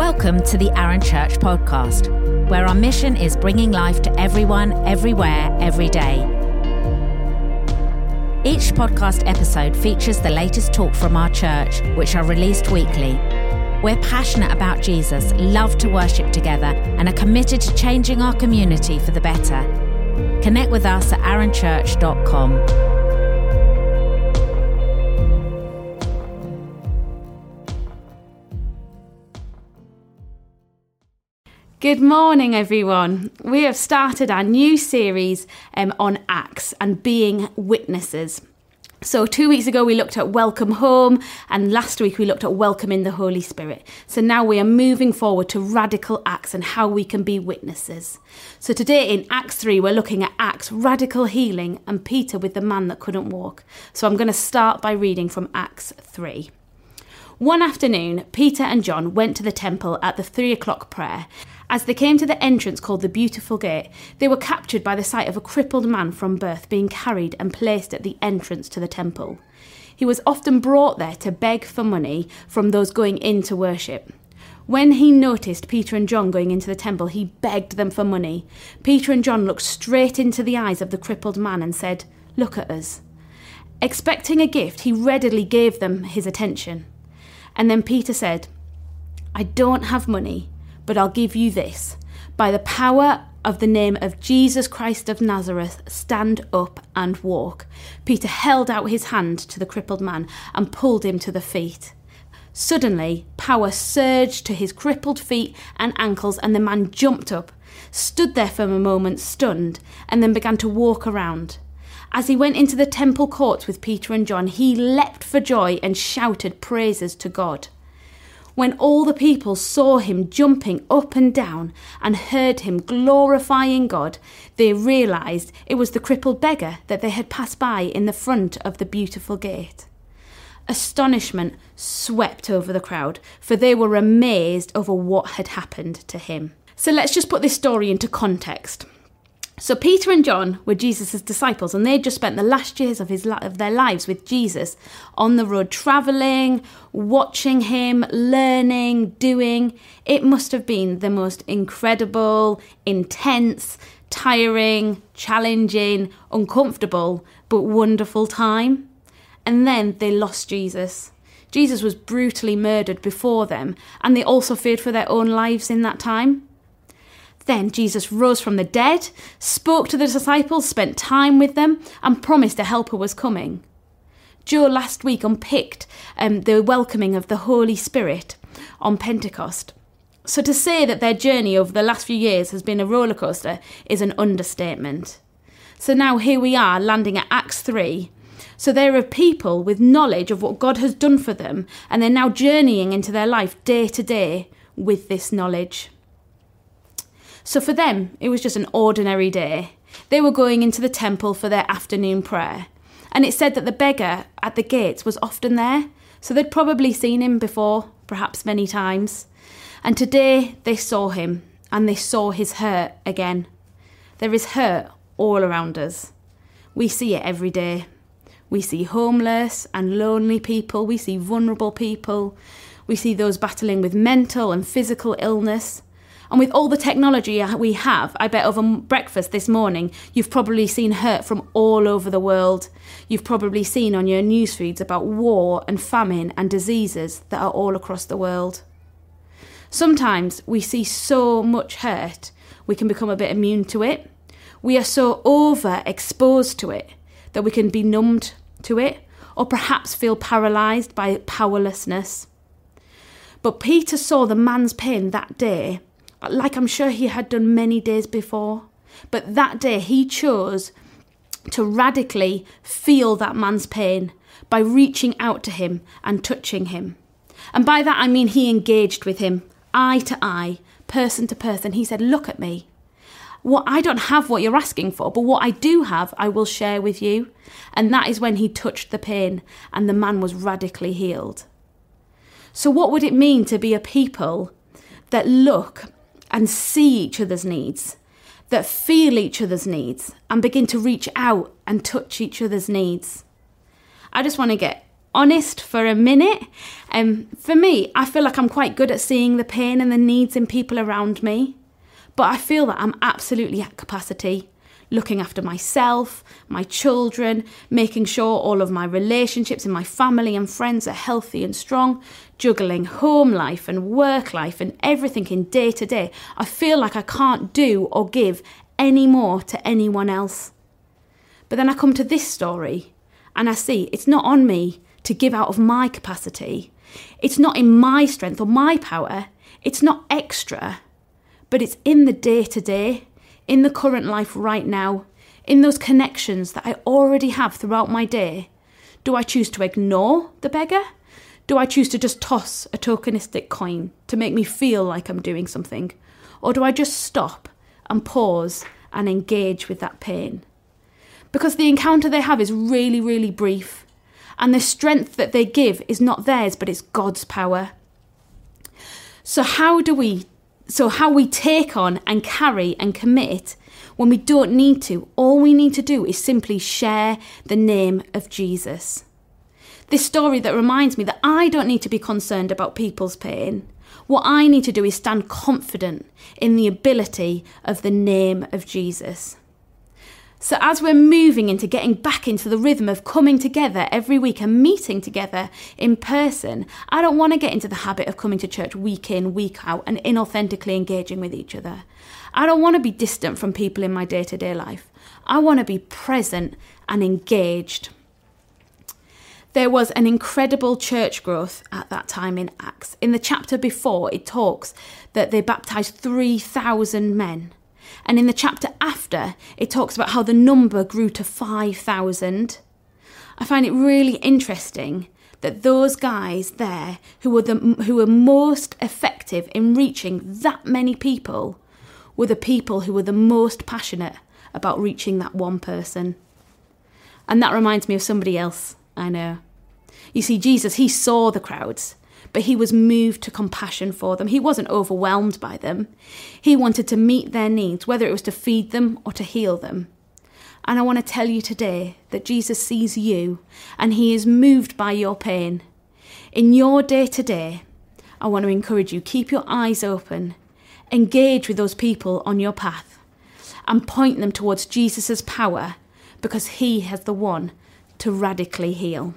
Welcome to the Arun Church podcast, where our mission is bringing life to everyone, everywhere, every day. Each podcast episode features the latest talk from our church, which are released weekly. We're passionate about Jesus, love to worship together, and are committed to changing our community for the better. Connect with us at arunchurch.com. Good morning, everyone. We have started our new series um, on Acts and being witnesses. So, two weeks ago, we looked at Welcome Home, and last week, we looked at Welcoming the Holy Spirit. So, now we are moving forward to radical acts and how we can be witnesses. So, today in Acts 3, we're looking at Acts, radical healing, and Peter with the man that couldn't walk. So, I'm going to start by reading from Acts 3. One afternoon, Peter and John went to the temple at the three o'clock prayer. As they came to the entrance called the Beautiful Gate, they were captured by the sight of a crippled man from birth being carried and placed at the entrance to the temple. He was often brought there to beg for money from those going in to worship. When he noticed Peter and John going into the temple, he begged them for money. Peter and John looked straight into the eyes of the crippled man and said, Look at us. Expecting a gift, he readily gave them his attention. And then Peter said, I don't have money, but I'll give you this. By the power of the name of Jesus Christ of Nazareth, stand up and walk. Peter held out his hand to the crippled man and pulled him to the feet. Suddenly, power surged to his crippled feet and ankles, and the man jumped up, stood there for a moment stunned, and then began to walk around. As he went into the temple courts with Peter and John, he leapt for joy and shouted praises to God. When all the people saw him jumping up and down and heard him glorifying God, they realized it was the crippled beggar that they had passed by in the front of the beautiful gate. Astonishment swept over the crowd, for they were amazed over what had happened to him. So let's just put this story into context. So Peter and John were Jesus' disciples, and they'd just spent the last years of his of their lives with Jesus on the road, traveling, watching him, learning, doing. It must have been the most incredible, intense, tiring, challenging, uncomfortable, but wonderful time. And then they lost Jesus. Jesus was brutally murdered before them, and they also feared for their own lives in that time. Then Jesus rose from the dead, spoke to the disciples, spent time with them, and promised a helper was coming. Joe last week unpicked um, the welcoming of the Holy Spirit on Pentecost. So to say that their journey over the last few years has been a rollercoaster is an understatement. So now here we are landing at Acts 3. So there are people with knowledge of what God has done for them, and they're now journeying into their life day to day with this knowledge. So for them, it was just an ordinary day. They were going into the temple for their afternoon prayer. And it said that the beggar at the gates was often there, so they'd probably seen him before, perhaps many times. And today they saw him, and they saw his hurt again. There is hurt all around us. We see it every day. We see homeless and lonely people, we see vulnerable people, we see those battling with mental and physical illness. And with all the technology we have, I bet over breakfast this morning, you've probably seen hurt from all over the world. You've probably seen on your news feeds about war and famine and diseases that are all across the world. Sometimes we see so much hurt, we can become a bit immune to it. We are so overexposed to it that we can be numbed to it, or perhaps feel paralysed by powerlessness. But Peter saw the man's pain that day like I'm sure he had done many days before. But that day he chose to radically feel that man's pain by reaching out to him and touching him. And by that I mean he engaged with him, eye to eye, person to person. He said, Look at me. What I don't have what you're asking for, but what I do have, I will share with you. And that is when he touched the pain and the man was radically healed. So, what would it mean to be a people that look and see each other's needs, that feel each other's needs and begin to reach out and touch each other's needs. I just want to get honest for a minute, um, for me, I feel like I'm quite good at seeing the pain and the needs in people around me. But I feel that I'm absolutely at capacity looking after myself, my children, making sure all of my relationships in my family and friends are healthy and strong, juggling home life and work life and everything in day to day. I feel like I can't do or give any more to anyone else. But then I come to this story and I see it's not on me to give out of my capacity. It's not in my strength or my power. It's not extra, but it's in the day to day in the current life right now, in those connections that I already have throughout my day? Do I choose to ignore the beggar? Do I choose to just toss a tokenistic coin to make me feel like I'm doing something? Or do I just stop and pause and engage with that pain? Because the encounter they have is really, really brief, and the strength that they give is not theirs, but it's God's power. So, how do we so, how we take on and carry and commit when we don't need to, all we need to do is simply share the name of Jesus. This story that reminds me that I don't need to be concerned about people's pain. What I need to do is stand confident in the ability of the name of Jesus. So, as we're moving into getting back into the rhythm of coming together every week and meeting together in person, I don't want to get into the habit of coming to church week in, week out, and inauthentically engaging with each other. I don't want to be distant from people in my day to day life. I want to be present and engaged. There was an incredible church growth at that time in Acts. In the chapter before, it talks that they baptized 3,000 men. And in the chapter after, it talks about how the number grew to 5,000. I find it really interesting that those guys there who were the who were most effective in reaching that many people were the people who were the most passionate about reaching that one person. And that reminds me of somebody else I know. You see, Jesus, he saw the crowds but he was moved to compassion for them. He wasn't overwhelmed by them. He wanted to meet their needs, whether it was to feed them or to heal them. And I want to tell you today that Jesus sees you and he is moved by your pain. In your day to day, I want to encourage you keep your eyes open, engage with those people on your path, and point them towards Jesus' power because he has the one to radically heal.